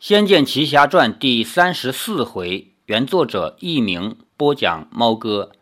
仙剑奇侠传》第三十四回，原作者佚名，播讲猫哥。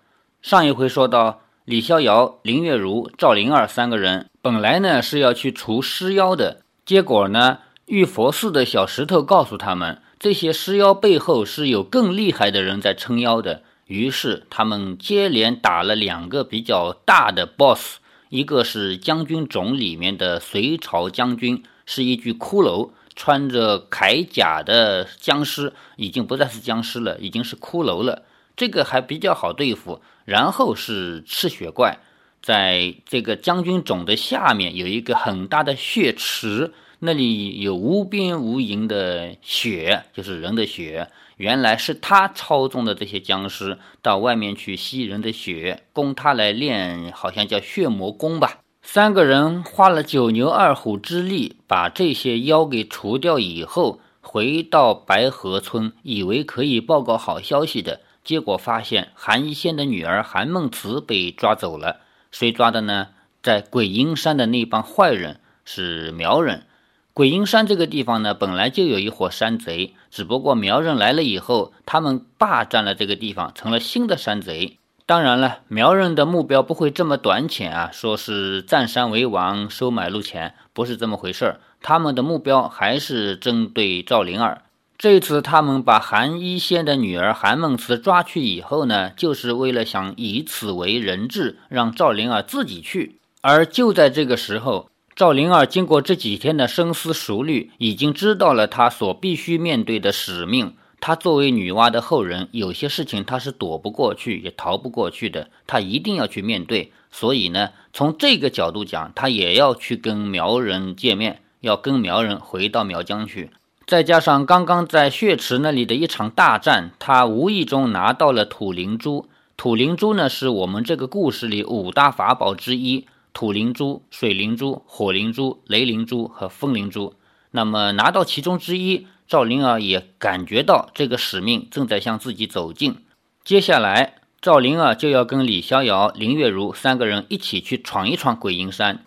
上一回说到，李逍遥、林月如、赵灵儿三个人本来呢是要去除尸妖的，结果呢，玉佛寺的小石头告诉他们，这些尸妖背后是有更厉害的人在撑腰的。于是他们接连打了两个比较大的 BOSS，一个是将军冢里面的隋朝将军，是一具骷髅。穿着铠甲的僵尸已经不再是僵尸了，已经是骷髅了。这个还比较好对付。然后是赤血怪，在这个将军冢的下面有一个很大的血池，那里有无边无垠的血，就是人的血。原来是他操纵的这些僵尸到外面去吸人的血，供他来练，好像叫血魔功吧。三个人花了九牛二虎之力，把这些妖给除掉以后，回到白河村，以为可以报告好消息的，结果发现韩一仙的女儿韩梦慈被抓走了。谁抓的呢？在鬼阴山的那帮坏人是苗人。鬼阴山这个地方呢，本来就有一伙山贼，只不过苗人来了以后，他们霸占了这个地方，成了新的山贼。当然了，苗人的目标不会这么短浅啊！说是占山为王、收买路钱，不是这么回事儿。他们的目标还是针对赵灵儿。这次他们把韩一仙的女儿韩梦慈抓去以后呢，就是为了想以此为人质，让赵灵儿自己去。而就在这个时候，赵灵儿经过这几天的深思熟虑，已经知道了她所必须面对的使命。他作为女娲的后人，有些事情他是躲不过去，也逃不过去的，他一定要去面对。所以呢，从这个角度讲，他也要去跟苗人见面，要跟苗人回到苗疆去。再加上刚刚在血池那里的一场大战，他无意中拿到了土灵珠。土灵珠呢，是我们这个故事里五大法宝之一：土灵珠、水灵珠、火灵珠、雷灵珠和风灵珠。那么拿到其中之一。赵灵儿也感觉到这个使命正在向自己走近，接下来赵灵儿就要跟李逍遥、林月如三个人一起去闯一闯鬼阴山。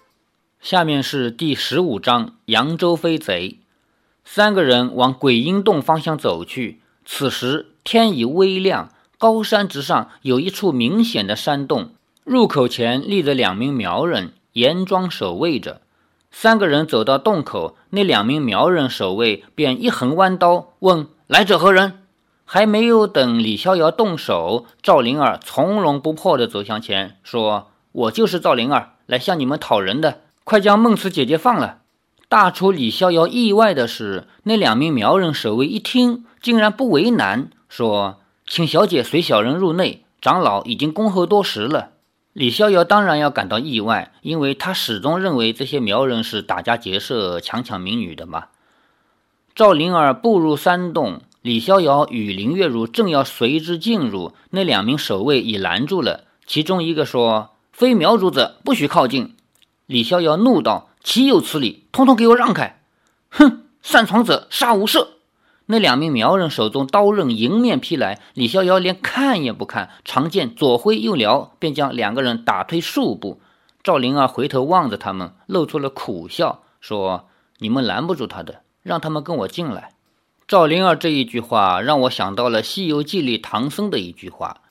下面是第十五章：扬州飞贼。三个人往鬼阴洞方向走去。此时天已微亮，高山之上有一处明显的山洞，入口前立着两名苗人，严装守卫着。三个人走到洞口，那两名苗人守卫便一横弯刀，问来者何人？还没有等李逍遥动手，赵灵儿从容不迫地走向前，说：“我就是赵灵儿，来向你们讨人的，快将孟慈姐姐放了。”大出李逍遥意外的是，那两名苗人守卫一听，竟然不为难，说：“请小姐随小人入内，长老已经恭候多时了。”李逍遥当然要感到意外，因为他始终认为这些苗人是打家劫舍、强抢民女的嘛。赵灵儿步入山洞，李逍遥与林月如正要随之进入，那两名守卫已拦住了。其中一个说：“非苗族者不许靠近。”李逍遥怒道：“岂有此理！通通给我让开！”哼，擅闯者杀无赦。那两名苗人手中刀刃迎面劈来，李逍遥连看也不看，长剑左挥右撩，便将两个人打退数步。赵灵儿回头望着他们，露出了苦笑，说：“你们拦不住他的，让他们跟我进来。”赵灵儿这一句话让我想到了《西游记》里唐僧的一句话：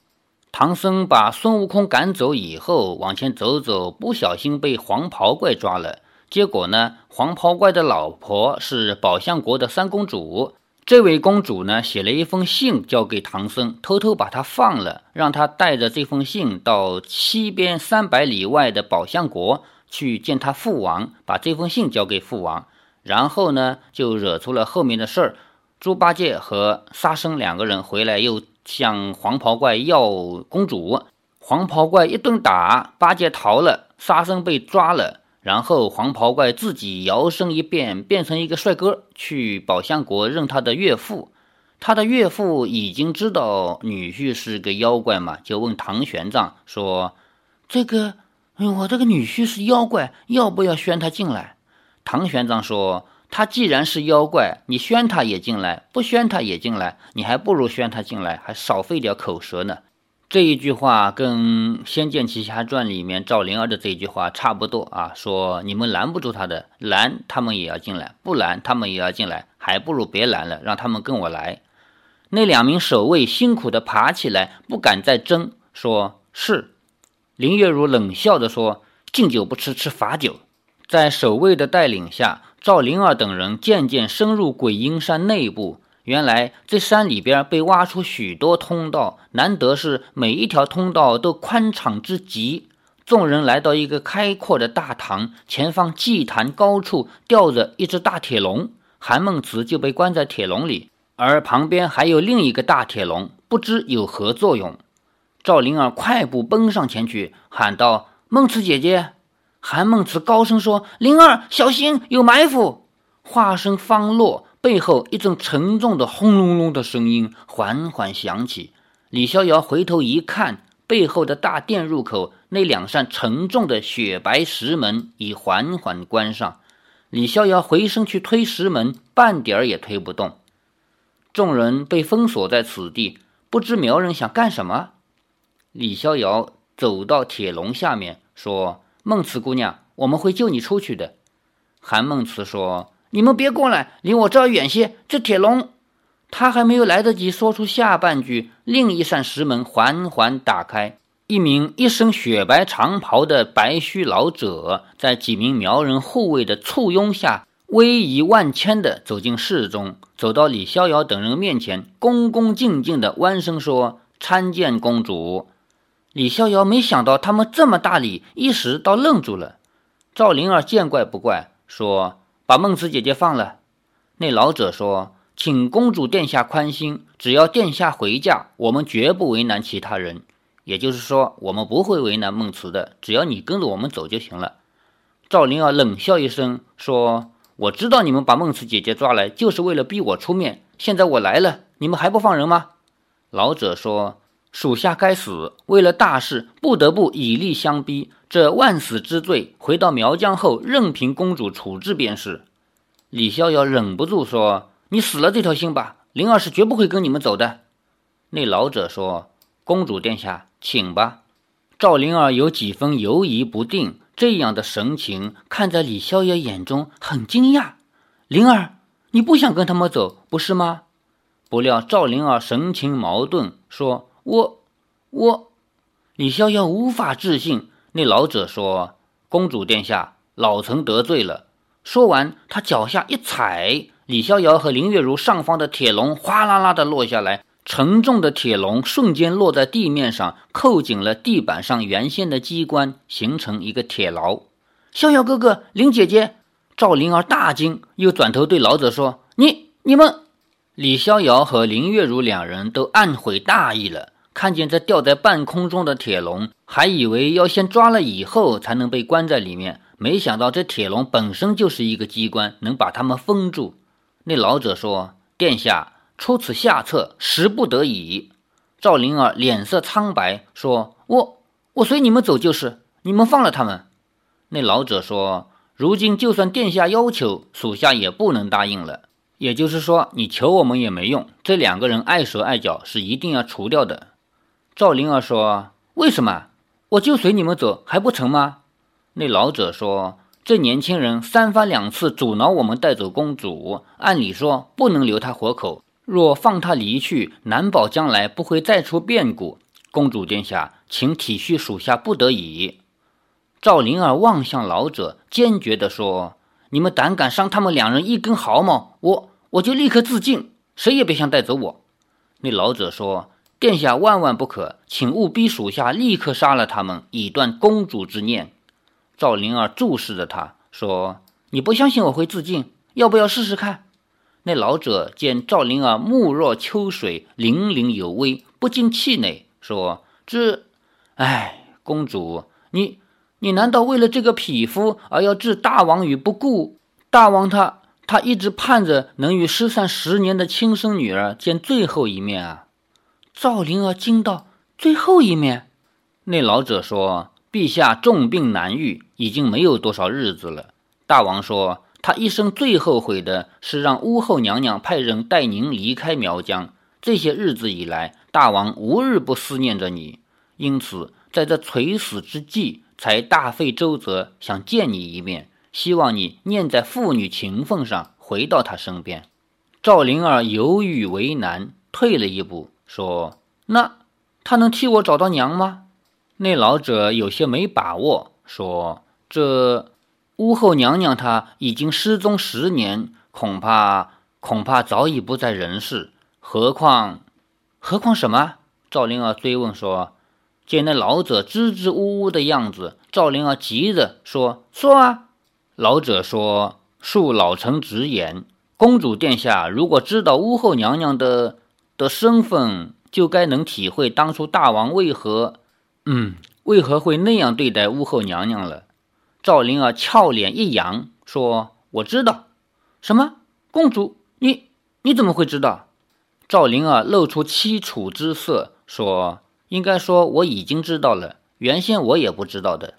唐僧把孙悟空赶走以后，往前走走，不小心被黄袍怪抓了。结果呢，黄袍怪的老婆是宝象国的三公主。这位公主呢，写了一封信交给唐僧，偷偷把他放了，让他带着这封信到西边三百里外的宝象国去见他父王，把这封信交给父王。然后呢，就惹出了后面的事儿。猪八戒和沙僧两个人回来，又向黄袍怪要公主。黄袍怪一顿打，八戒逃了，沙僧被抓了。然后黄袍怪自己摇身一变，变成一个帅哥，去宝象国认他的岳父。他的岳父已经知道女婿是个妖怪嘛，就问唐玄奘说：“这个，我这个女婿是妖怪，要不要宣他进来？”唐玄奘说：“他既然是妖怪，你宣他也进来，不宣他也进来，你还不如宣他进来，还少费点口舌呢。”这一句话跟《仙剑奇侠传》里面赵灵儿的这一句话差不多啊，说你们拦不住他的，拦他们也要进来，不拦他们也要进来，还不如别拦了，让他们跟我来。那两名守卫辛苦地爬起来，不敢再争，说是。林月如冷笑着说：“敬酒不吃吃罚酒。”在守卫的带领下，赵灵儿等人渐渐深入鬼阴山内部。原来这山里边被挖出许多通道，难得是每一条通道都宽敞之极。众人来到一个开阔的大堂，前方祭坛高处吊着一只大铁笼，韩梦慈就被关在铁笼里，而旁边还有另一个大铁笼，不知有何作用。赵灵儿快步奔上前去，喊道：“梦慈姐姐！”韩梦慈高声说：“灵儿，小心，有埋伏！”话声方落。背后一阵沉重的轰隆隆的声音缓缓响起。李逍遥回头一看，背后的大殿入口那两扇沉重的雪白石门已缓缓关上。李逍遥回身去推石门，半点儿也推不动。众人被封锁在此地，不知苗人想干什么。李逍遥走到铁笼下面，说：“梦慈姑娘，我们会救你出去的。”韩梦慈说。你们别过来，离我这儿远些。这铁笼，他还没有来得及说出下半句，另一扇石门缓缓打开，一名一身雪白长袍的白须老者，在几名苗人护卫的簇拥下，威仪万千地走进室中，走到李逍遥等人面前，恭恭敬敬地弯声说：“参见公主。”李逍遥没想到他们这么大礼，一时倒愣住了。赵灵儿见怪不怪，说。把孟慈姐姐放了。那老者说：“请公主殿下宽心，只要殿下回嫁，我们绝不为难其他人。也就是说，我们不会为难孟慈的，只要你跟着我们走就行了。”赵灵儿冷笑一声说：“我知道你们把孟慈姐姐抓来，就是为了逼我出面。现在我来了，你们还不放人吗？”老者说：“属下该死，为了大事，不得不以力相逼。”这万死之罪，回到苗疆后，任凭公主处置便是。李逍遥忍不住说：“你死了这条心吧，灵儿是绝不会跟你们走的。”那老者说：“公主殿下，请吧。”赵灵儿有几分犹疑不定，这样的神情看在李逍遥眼中很惊讶。灵儿，你不想跟他们走，不是吗？不料赵灵儿神情矛盾，说：“我，我。”李逍遥无法置信。那老者说：“公主殿下，老臣得罪了。”说完，他脚下一踩，李逍遥和林月如上方的铁笼哗啦啦的落下来，沉重的铁笼瞬间落在地面上，扣紧了地板上原先的机关，形成一个铁牢。逍遥哥哥，林姐姐，赵灵儿大惊，又转头对老者说：“你、你们……”李逍遥和林月如两人都暗悔大意了。看见这吊在半空中的铁笼，还以为要先抓了以后才能被关在里面，没想到这铁笼本身就是一个机关，能把他们封住。那老者说：“殿下出此下策，实不得已。”赵灵儿脸色苍白，说：“我我随你们走就是，你们放了他们。”那老者说：“如今就算殿下要求，属下也不能答应了。也就是说，你求我们也没用。这两个人碍手碍脚，是一定要除掉的。”赵灵儿说：“为什么？我就随你们走还不成吗？”那老者说：“这年轻人三番两次阻挠我们带走公主，按理说不能留他活口。若放他离去，难保将来不会再出变故。公主殿下，请体恤属下不得已。”赵灵儿望向老者，坚决地说：“你们胆敢伤他们两人一根毫毛，我我就立刻自尽，谁也别想带走我。”那老者说。殿下万万不可，请务逼属下立刻杀了他们，以断公主之念。赵灵儿注视着他说：“你不相信我会自尽，要不要试试看？”那老者见赵灵儿目若秋水，凛凛有威，不禁气馁，说：“这……哎，公主，你你难道为了这个匹夫而要置大王于不顾？大王他他一直盼着能与失散十年的亲生女儿见最后一面啊！”赵灵儿惊到：“最后一面。”那老者说：“陛下重病难愈，已经没有多少日子了。”大王说：“他一生最后悔的是让巫后娘娘派人带您离开苗疆。这些日子以来，大王无日不思念着你。因此在这垂死之际，才大费周折想见你一面，希望你念在父女情分上，回到他身边。”赵灵儿犹豫为难，退了一步，说：“那他能替我找到娘吗？”那老者有些没把握，说：“这屋后娘娘她已经失踪十年，恐怕恐怕早已不在人世。何况，何况什么？”赵灵儿追问说。见那老者支支吾吾的样子，赵灵儿急着说：“说啊！”老者说：“恕老臣直言，公主殿下如果知道屋后娘娘的的身份，就该能体会当初大王为何……”嗯，为何会那样对待巫后娘娘了？赵灵儿俏脸一扬，说：“我知道。”什么？公主？你你怎么会知道？赵灵儿露出凄楚之色，说：“应该说我已经知道了，原先我也不知道的。”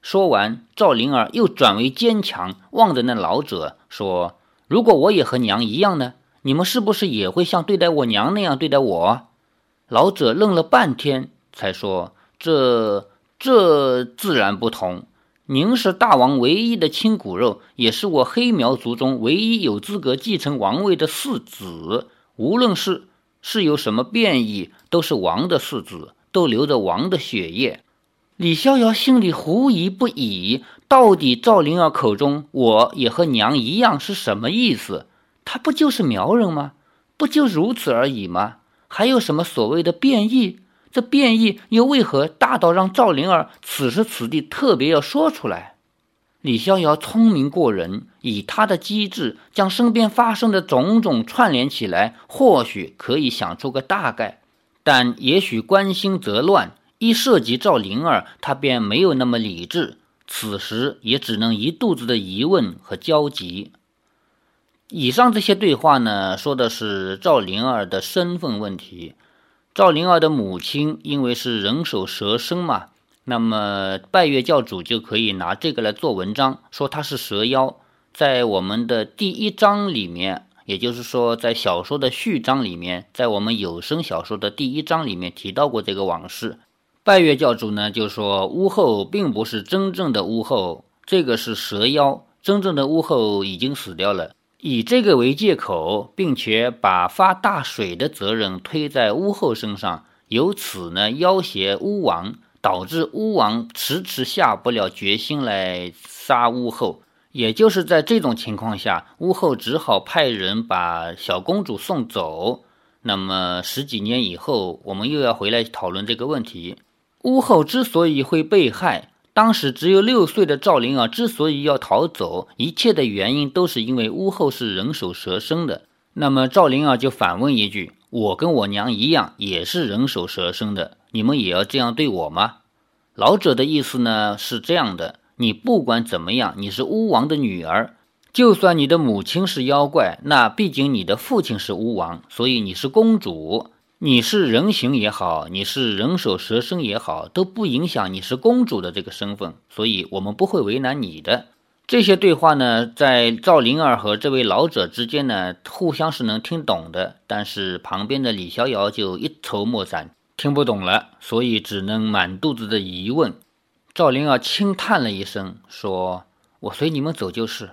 说完，赵灵儿又转为坚强，望着那老者说：“如果我也和娘一样呢？你们是不是也会像对待我娘那样对待我？”老者愣了半天，才说。这这自然不同。您是大王唯一的亲骨肉，也是我黑苗族中唯一有资格继承王位的嗣子。无论是是有什么变异，都是王的嗣子，都流着王的血液。李逍遥心里狐疑不已，到底赵灵儿口中我也和娘一样是什么意思？他不就是苗人吗？不就如此而已吗？还有什么所谓的变异？这变异又为何大到让赵灵儿此时此地特别要说出来？李逍遥聪明过人，以他的机智将身边发生的种种串联起来，或许可以想出个大概。但也许关心则乱，一涉及赵灵儿，他便没有那么理智。此时也只能一肚子的疑问和焦急。以上这些对话呢，说的是赵灵儿的身份问题。赵灵儿的母亲因为是人首蛇身嘛，那么拜月教主就可以拿这个来做文章，说他是蛇妖。在我们的第一章里面，也就是说在小说的序章里面，在我们有声小说的第一章里面提到过这个往事。拜月教主呢就说巫后并不是真正的巫后，这个是蛇妖，真正的巫后已经死掉了。以这个为借口，并且把发大水的责任推在巫后身上，由此呢要挟巫王，导致巫王迟迟下不了决心来杀巫后。也就是在这种情况下，巫后只好派人把小公主送走。那么十几年以后，我们又要回来讨论这个问题：巫后之所以会被害。当时只有六岁的赵灵儿之所以要逃走，一切的原因都是因为屋后是人首蛇身的。那么赵灵儿就反问一句：“我跟我娘一样，也是人首蛇身的，你们也要这样对我吗？”老者的意思呢是这样的：你不管怎么样，你是巫王的女儿，就算你的母亲是妖怪，那毕竟你的父亲是巫王，所以你是公主。你是人形也好，你是人首蛇身也好，都不影响你是公主的这个身份，所以我们不会为难你的。这些对话呢，在赵灵儿和这位老者之间呢，互相是能听懂的，但是旁边的李逍遥就一筹莫展，听不懂了，所以只能满肚子的疑问。赵灵儿轻叹了一声，说：“我随你们走就是。”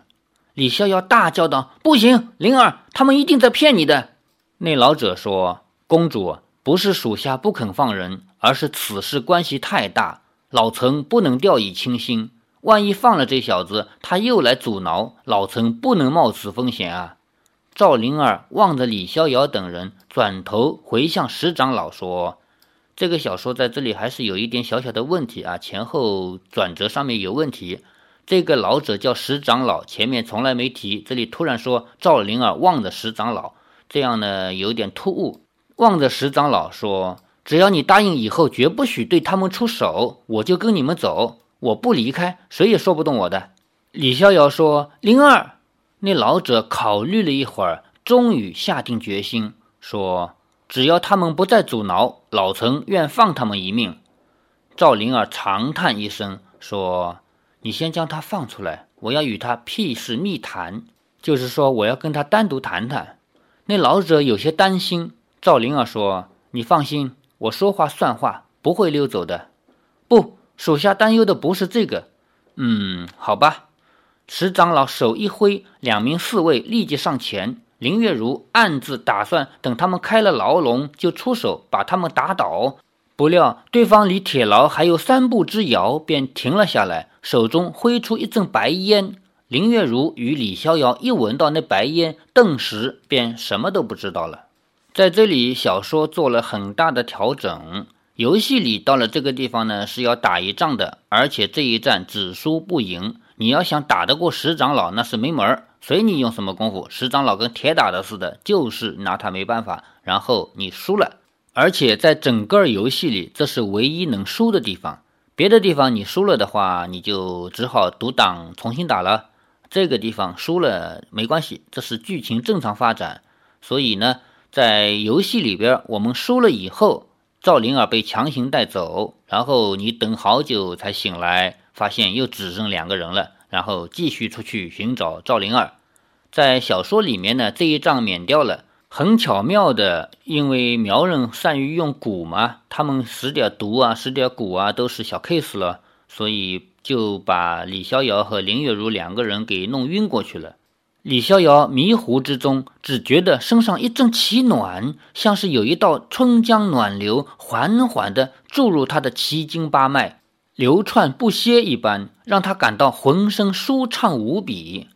李逍遥大叫道：“不行，灵儿，他们一定在骗你的。”那老者说。公主不是属下不肯放人，而是此事关系太大，老臣不能掉以轻心。万一放了这小子，他又来阻挠，老臣不能冒此风险啊！赵灵儿望着李逍遥等人，转头回向石长老说：“这个小说在这里还是有一点小小的问题啊，前后转折上面有问题。这个老者叫石长老，前面从来没提，这里突然说赵灵儿望着石长老，这样呢有点突兀。”望着石长老说：“只要你答应以后绝不许对他们出手，我就跟你们走。我不离开，谁也说不动我的。”李逍遥说：“灵儿。”那老者考虑了一会儿，终于下定决心说：“只要他们不再阻挠，老臣愿放他们一命。”赵灵儿长叹一声说：“你先将他放出来，我要与他屁事密谈，就是说我要跟他单独谈谈。”那老者有些担心。赵灵儿说：“你放心，我说话算话，不会溜走的。不，属下担忧的不是这个。嗯，好吧。石长老手一挥，两名侍卫立即上前。林月如暗自打算，等他们开了牢笼，就出手把他们打倒。不料对方离铁牢还有三步之遥，便停了下来，手中挥出一阵白烟。林月如与李逍遥一闻到那白烟，顿时便什么都不知道了。在这里，小说做了很大的调整。游戏里到了这个地方呢，是要打一仗的，而且这一战只输不赢。你要想打得过石长老，那是没门儿。随你用什么功夫，石长老跟铁打的似的，就是拿他没办法。然后你输了，而且在整个游戏里，这是唯一能输的地方。别的地方你输了的话，你就只好独挡重新打了。这个地方输了没关系，这是剧情正常发展。所以呢，在游戏里边，我们输了以后，赵灵儿被强行带走，然后你等好久才醒来。发现又只剩两个人了，然后继续出去寻找赵灵儿。在小说里面呢，这一仗免掉了，很巧妙的，因为苗人善于用蛊嘛，他们使点毒啊，使点蛊啊，都是小 case 了，所以就把李逍遥和林月如两个人给弄晕过去了。李逍遥迷糊之中，只觉得身上一阵奇暖，像是有一道春江暖流缓缓地注入他的奇经八脉。流窜不歇一般，让他感到浑身舒畅无比。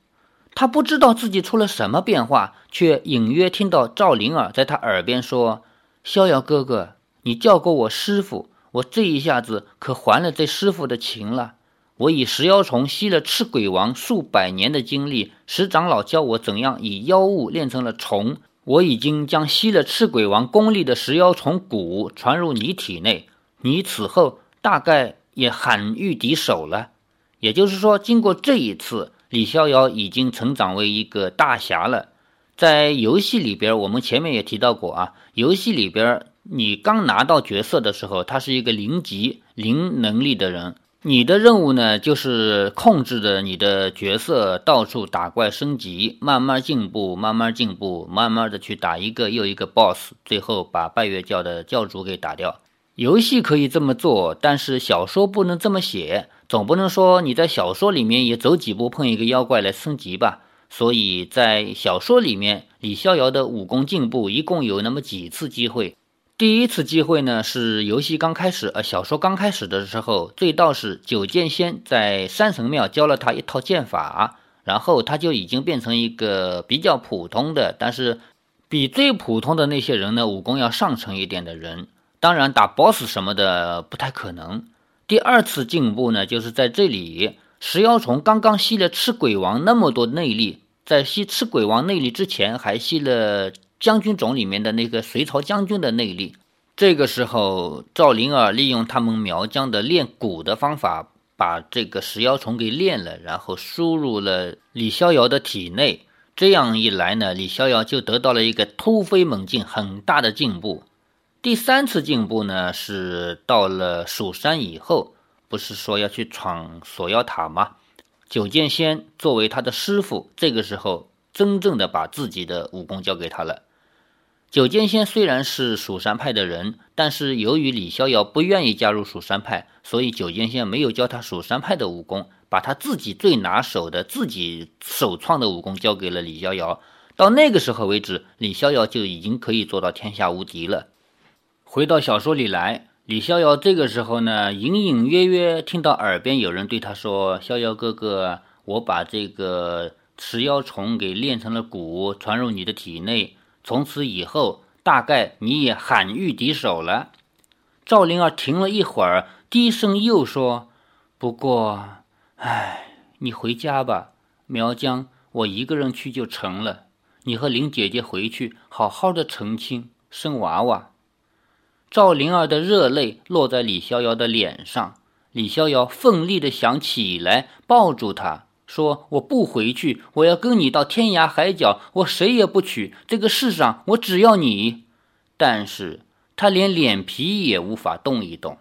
他不知道自己出了什么变化，却隐约听到赵灵儿在他耳边说：“逍遥哥哥，你叫过我师傅，我这一下子可还了这师傅的情了。我以食妖虫吸了赤鬼王数百年的精力，石长老教我怎样以妖物炼成了虫。我已经将吸了赤鬼王功力的食妖虫蛊传入你体内，你此后大概……”也罕遇敌手了，也就是说，经过这一次，李逍遥已经成长为一个大侠了。在游戏里边，我们前面也提到过啊，游戏里边你刚拿到角色的时候，他是一个零级零能力的人，你的任务呢就是控制着你的角色到处打怪升级，慢慢进步，慢慢进步，慢慢的去打一个又一个 BOSS，最后把拜月教的教主给打掉。游戏可以这么做，但是小说不能这么写。总不能说你在小说里面也走几步碰一个妖怪来升级吧？所以在小说里面，李逍遥的武功进步一共有那么几次机会。第一次机会呢是游戏刚开始，呃，小说刚开始的时候，醉道士九剑仙在山神庙教了他一套剑法，然后他就已经变成一个比较普通的，但是比最普通的那些人呢武功要上乘一点的人。当然，打 BOSS 什么的不太可能。第二次进步呢，就是在这里，石妖虫刚刚吸了赤鬼王那么多内力，在吸赤鬼王内力之前，还吸了将军种里面的那个隋朝将军的内力。这个时候，赵灵儿利用他们苗疆的炼蛊的方法，把这个食妖虫给炼了，然后输入了李逍遥的体内。这样一来呢，李逍遥就得到了一个突飞猛进、很大的进步。第三次进步呢，是到了蜀山以后，不是说要去闯锁妖塔吗？九剑仙作为他的师傅，这个时候真正的把自己的武功交给他了。九剑仙虽然是蜀山派的人，但是由于李逍遥不愿意加入蜀山派，所以九剑仙没有教他蜀山派的武功，把他自己最拿手的、自己首创的武功交给了李逍遥。到那个时候为止，李逍遥就已经可以做到天下无敌了。回到小说里来，李逍遥这个时候呢，隐隐约约听到耳边有人对他说：“逍遥哥哥，我把这个食妖虫给炼成了蛊，传入你的体内，从此以后，大概你也罕遇敌手了。”赵灵儿停了一会儿，低声又说：“不过，唉，你回家吧，苗疆我一个人去就成了。你和林姐姐回去，好好的成亲生娃娃。”赵灵儿的热泪落在李逍遥的脸上，李逍遥奋力的想起来，抱住她说：“我不回去，我要跟你到天涯海角，我谁也不娶。这个世上，我只要你。”但是他连脸皮也无法动一动。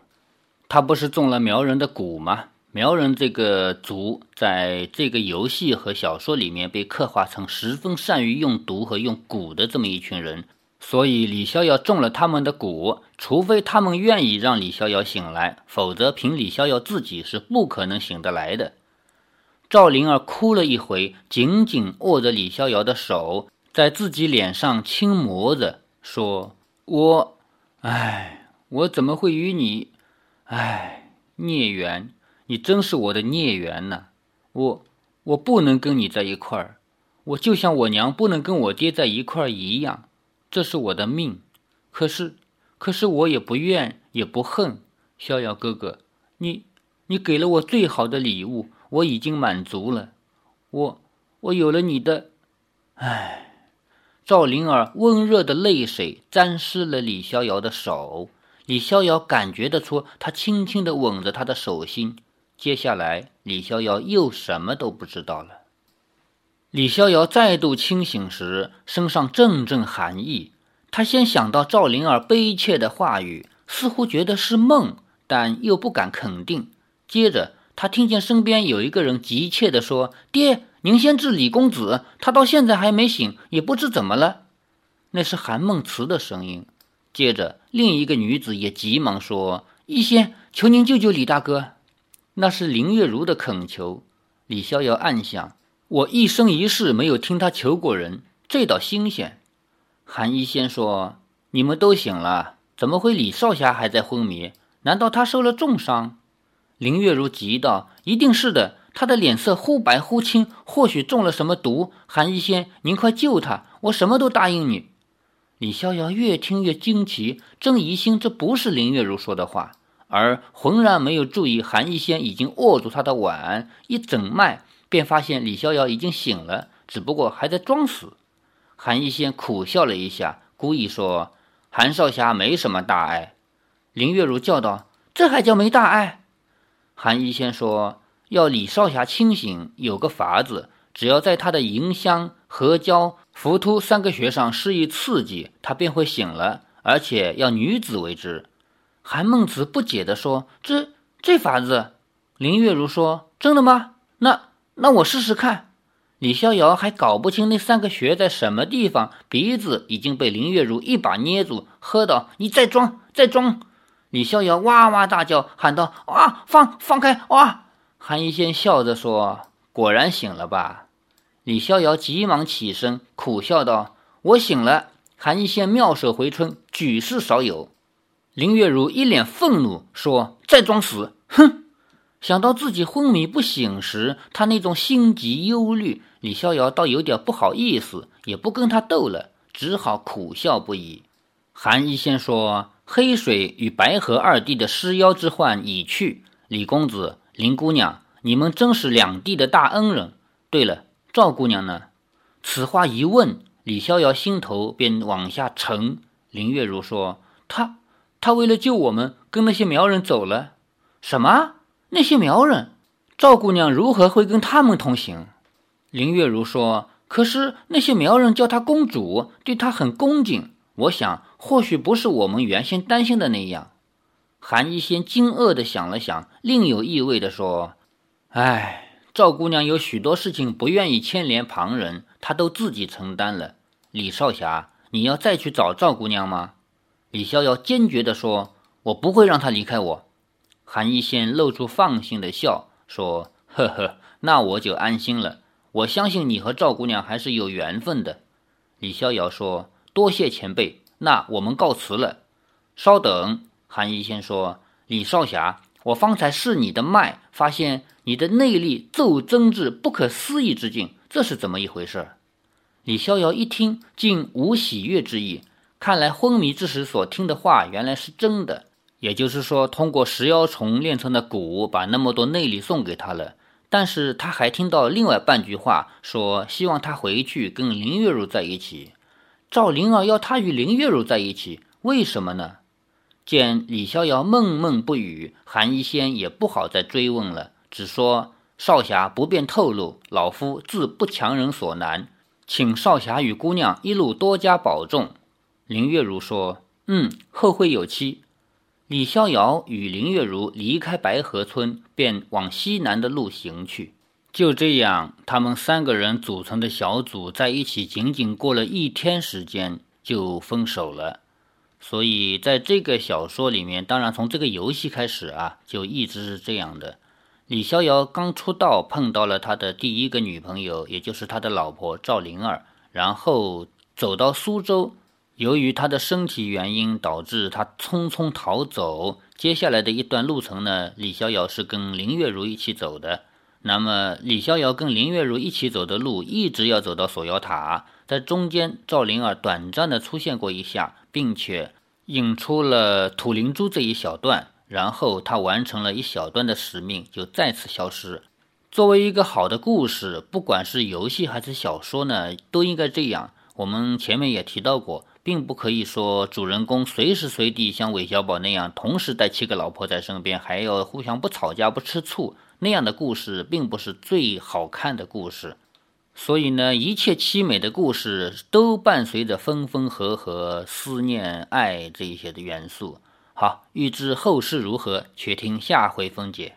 他不是中了苗人的蛊吗？苗人这个族，在这个游戏和小说里面被刻画成十分善于用毒和用蛊的这么一群人。所以李逍遥中了他们的蛊，除非他们愿意让李逍遥醒来，否则凭李逍遥自己是不可能醒得来的。赵灵儿哭了一回，紧紧握着李逍遥的手，在自己脸上轻磨着，说：“我，唉，我怎么会与你，唉，孽缘，你真是我的孽缘呐！我，我不能跟你在一块儿，我就像我娘不能跟我爹在一块儿一样，这是我的命。可是，可是我也不怨，也不恨。逍遥哥哥，你，你给了我最好的礼物。”我已经满足了，我我有了你的，唉。赵灵儿温热的泪水沾湿了李逍遥的手，李逍遥感觉得出，他轻轻的吻着他的手心。接下来，李逍遥又什么都不知道了。李逍遥再度清醒时，身上阵阵寒意。他先想到赵灵儿悲切的话语，似乎觉得是梦，但又不敢肯定。接着。他听见身边有一个人急切地说：“爹，您先治李公子，他到现在还没醒，也不知怎么了。”那是韩梦慈的声音。接着，另一个女子也急忙说：“医仙，求您救救李大哥。”那是林月如的恳求。李逍遥暗想：“我一生一世没有听他求过人，这倒新鲜。”韩医仙说：“你们都醒了，怎么会李少侠还在昏迷？难道他受了重伤？”林月如急道：“一定是的，他的脸色忽白忽青，或许中了什么毒。韩医仙，您快救他，我什么都答应你。”李逍遥越听越惊奇，正疑心这不是林月如说的话，而浑然没有注意韩医仙已经握住他的碗，一整脉便发现李逍遥已经醒了，只不过还在装死。韩医仙苦笑了一下，故意说：“韩少侠没什么大碍。”林月如叫道：“这还叫没大碍？”韩医仙说：“要李少侠清醒，有个法子，只要在他的迎香、合交、浮突三个穴上施以刺激，他便会醒了。而且要女子为之。”韩孟子不解地说：“这这法子？”林月如说：“真的吗？那那我试试看。”李逍遥还搞不清那三个穴在什么地方，鼻子已经被林月如一把捏住，喝道：“你再装，再装！”李逍遥哇哇大叫，喊道：“啊，放放开！”哇！韩一仙笑着说：“果然醒了吧？”李逍遥急忙起身，苦笑道：“我醒了。”韩一仙妙手回春，举世少有。林月如一脸愤怒说：“再装死！”哼！想到自己昏迷不醒时，他那种心急忧虑，李逍遥倒有点不好意思，也不跟他斗了，只好苦笑不已。韩一仙说。黑水与白河二弟的尸妖之患已去，李公子、林姑娘，你们真是两地的大恩人。对了，赵姑娘呢？此话一问，李逍遥心头便往下沉。林月如说：“她，她为了救我们，跟那些苗人走了。”什么？那些苗人？赵姑娘如何会跟他们同行？林月如说：“可是那些苗人叫她公主，对她很恭敬。我想。”或许不是我们原先担心的那样。韩一仙惊愕地想了想，另有意味地说：“哎，赵姑娘有许多事情不愿意牵连旁人，她都自己承担了。李少侠，你要再去找赵姑娘吗？”李逍遥坚决地说：“我不会让她离开我。”韩一仙露出放心的笑，说：“呵呵，那我就安心了。我相信你和赵姑娘还是有缘分的。”李逍遥说：“多谢前辈。”那我们告辞了。稍等，韩医仙说：“李少侠，我方才试你的脉，发现你的内力骤增至不可思议之境，这是怎么一回事？”李逍遥一听，竟无喜悦之意。看来昏迷之时所听的话原来是真的，也就是说，通过石妖虫炼成的蛊，把那么多内力送给他了。但是他还听到另外半句话，说希望他回去跟林月如在一起。赵灵儿要他与林月如在一起，为什么呢？见李逍遥闷闷不语，韩一仙也不好再追问了，只说：“少侠不便透露，老夫自不强人所难，请少侠与姑娘一路多加保重。”林月如说：“嗯，后会有期。”李逍遥与林月如离开白河村，便往西南的路行去。就这样，他们三个人组成的小组在一起，仅仅过了一天时间，就分手了。所以在这个小说里面，当然从这个游戏开始啊，就一直是这样的。李逍遥刚出道，碰到了他的第一个女朋友，也就是他的老婆赵灵儿。然后走到苏州，由于他的身体原因，导致他匆匆逃走。接下来的一段路程呢，李逍遥是跟林月如一起走的。那么，李逍遥跟林月如一起走的路，一直要走到锁妖塔。在中间，赵灵儿短暂的出现过一下，并且引出了土灵珠这一小段，然后他完成了一小段的使命，就再次消失。作为一个好的故事，不管是游戏还是小说呢，都应该这样。我们前面也提到过，并不可以说主人公随时随地像韦小宝那样，同时带七个老婆在身边，还要互相不吵架不吃醋，那样的故事并不是最好看的故事。所以呢，一切凄美的故事都伴随着分分合合、思念、爱这一些的元素。好，欲知后事如何，且听下回分解。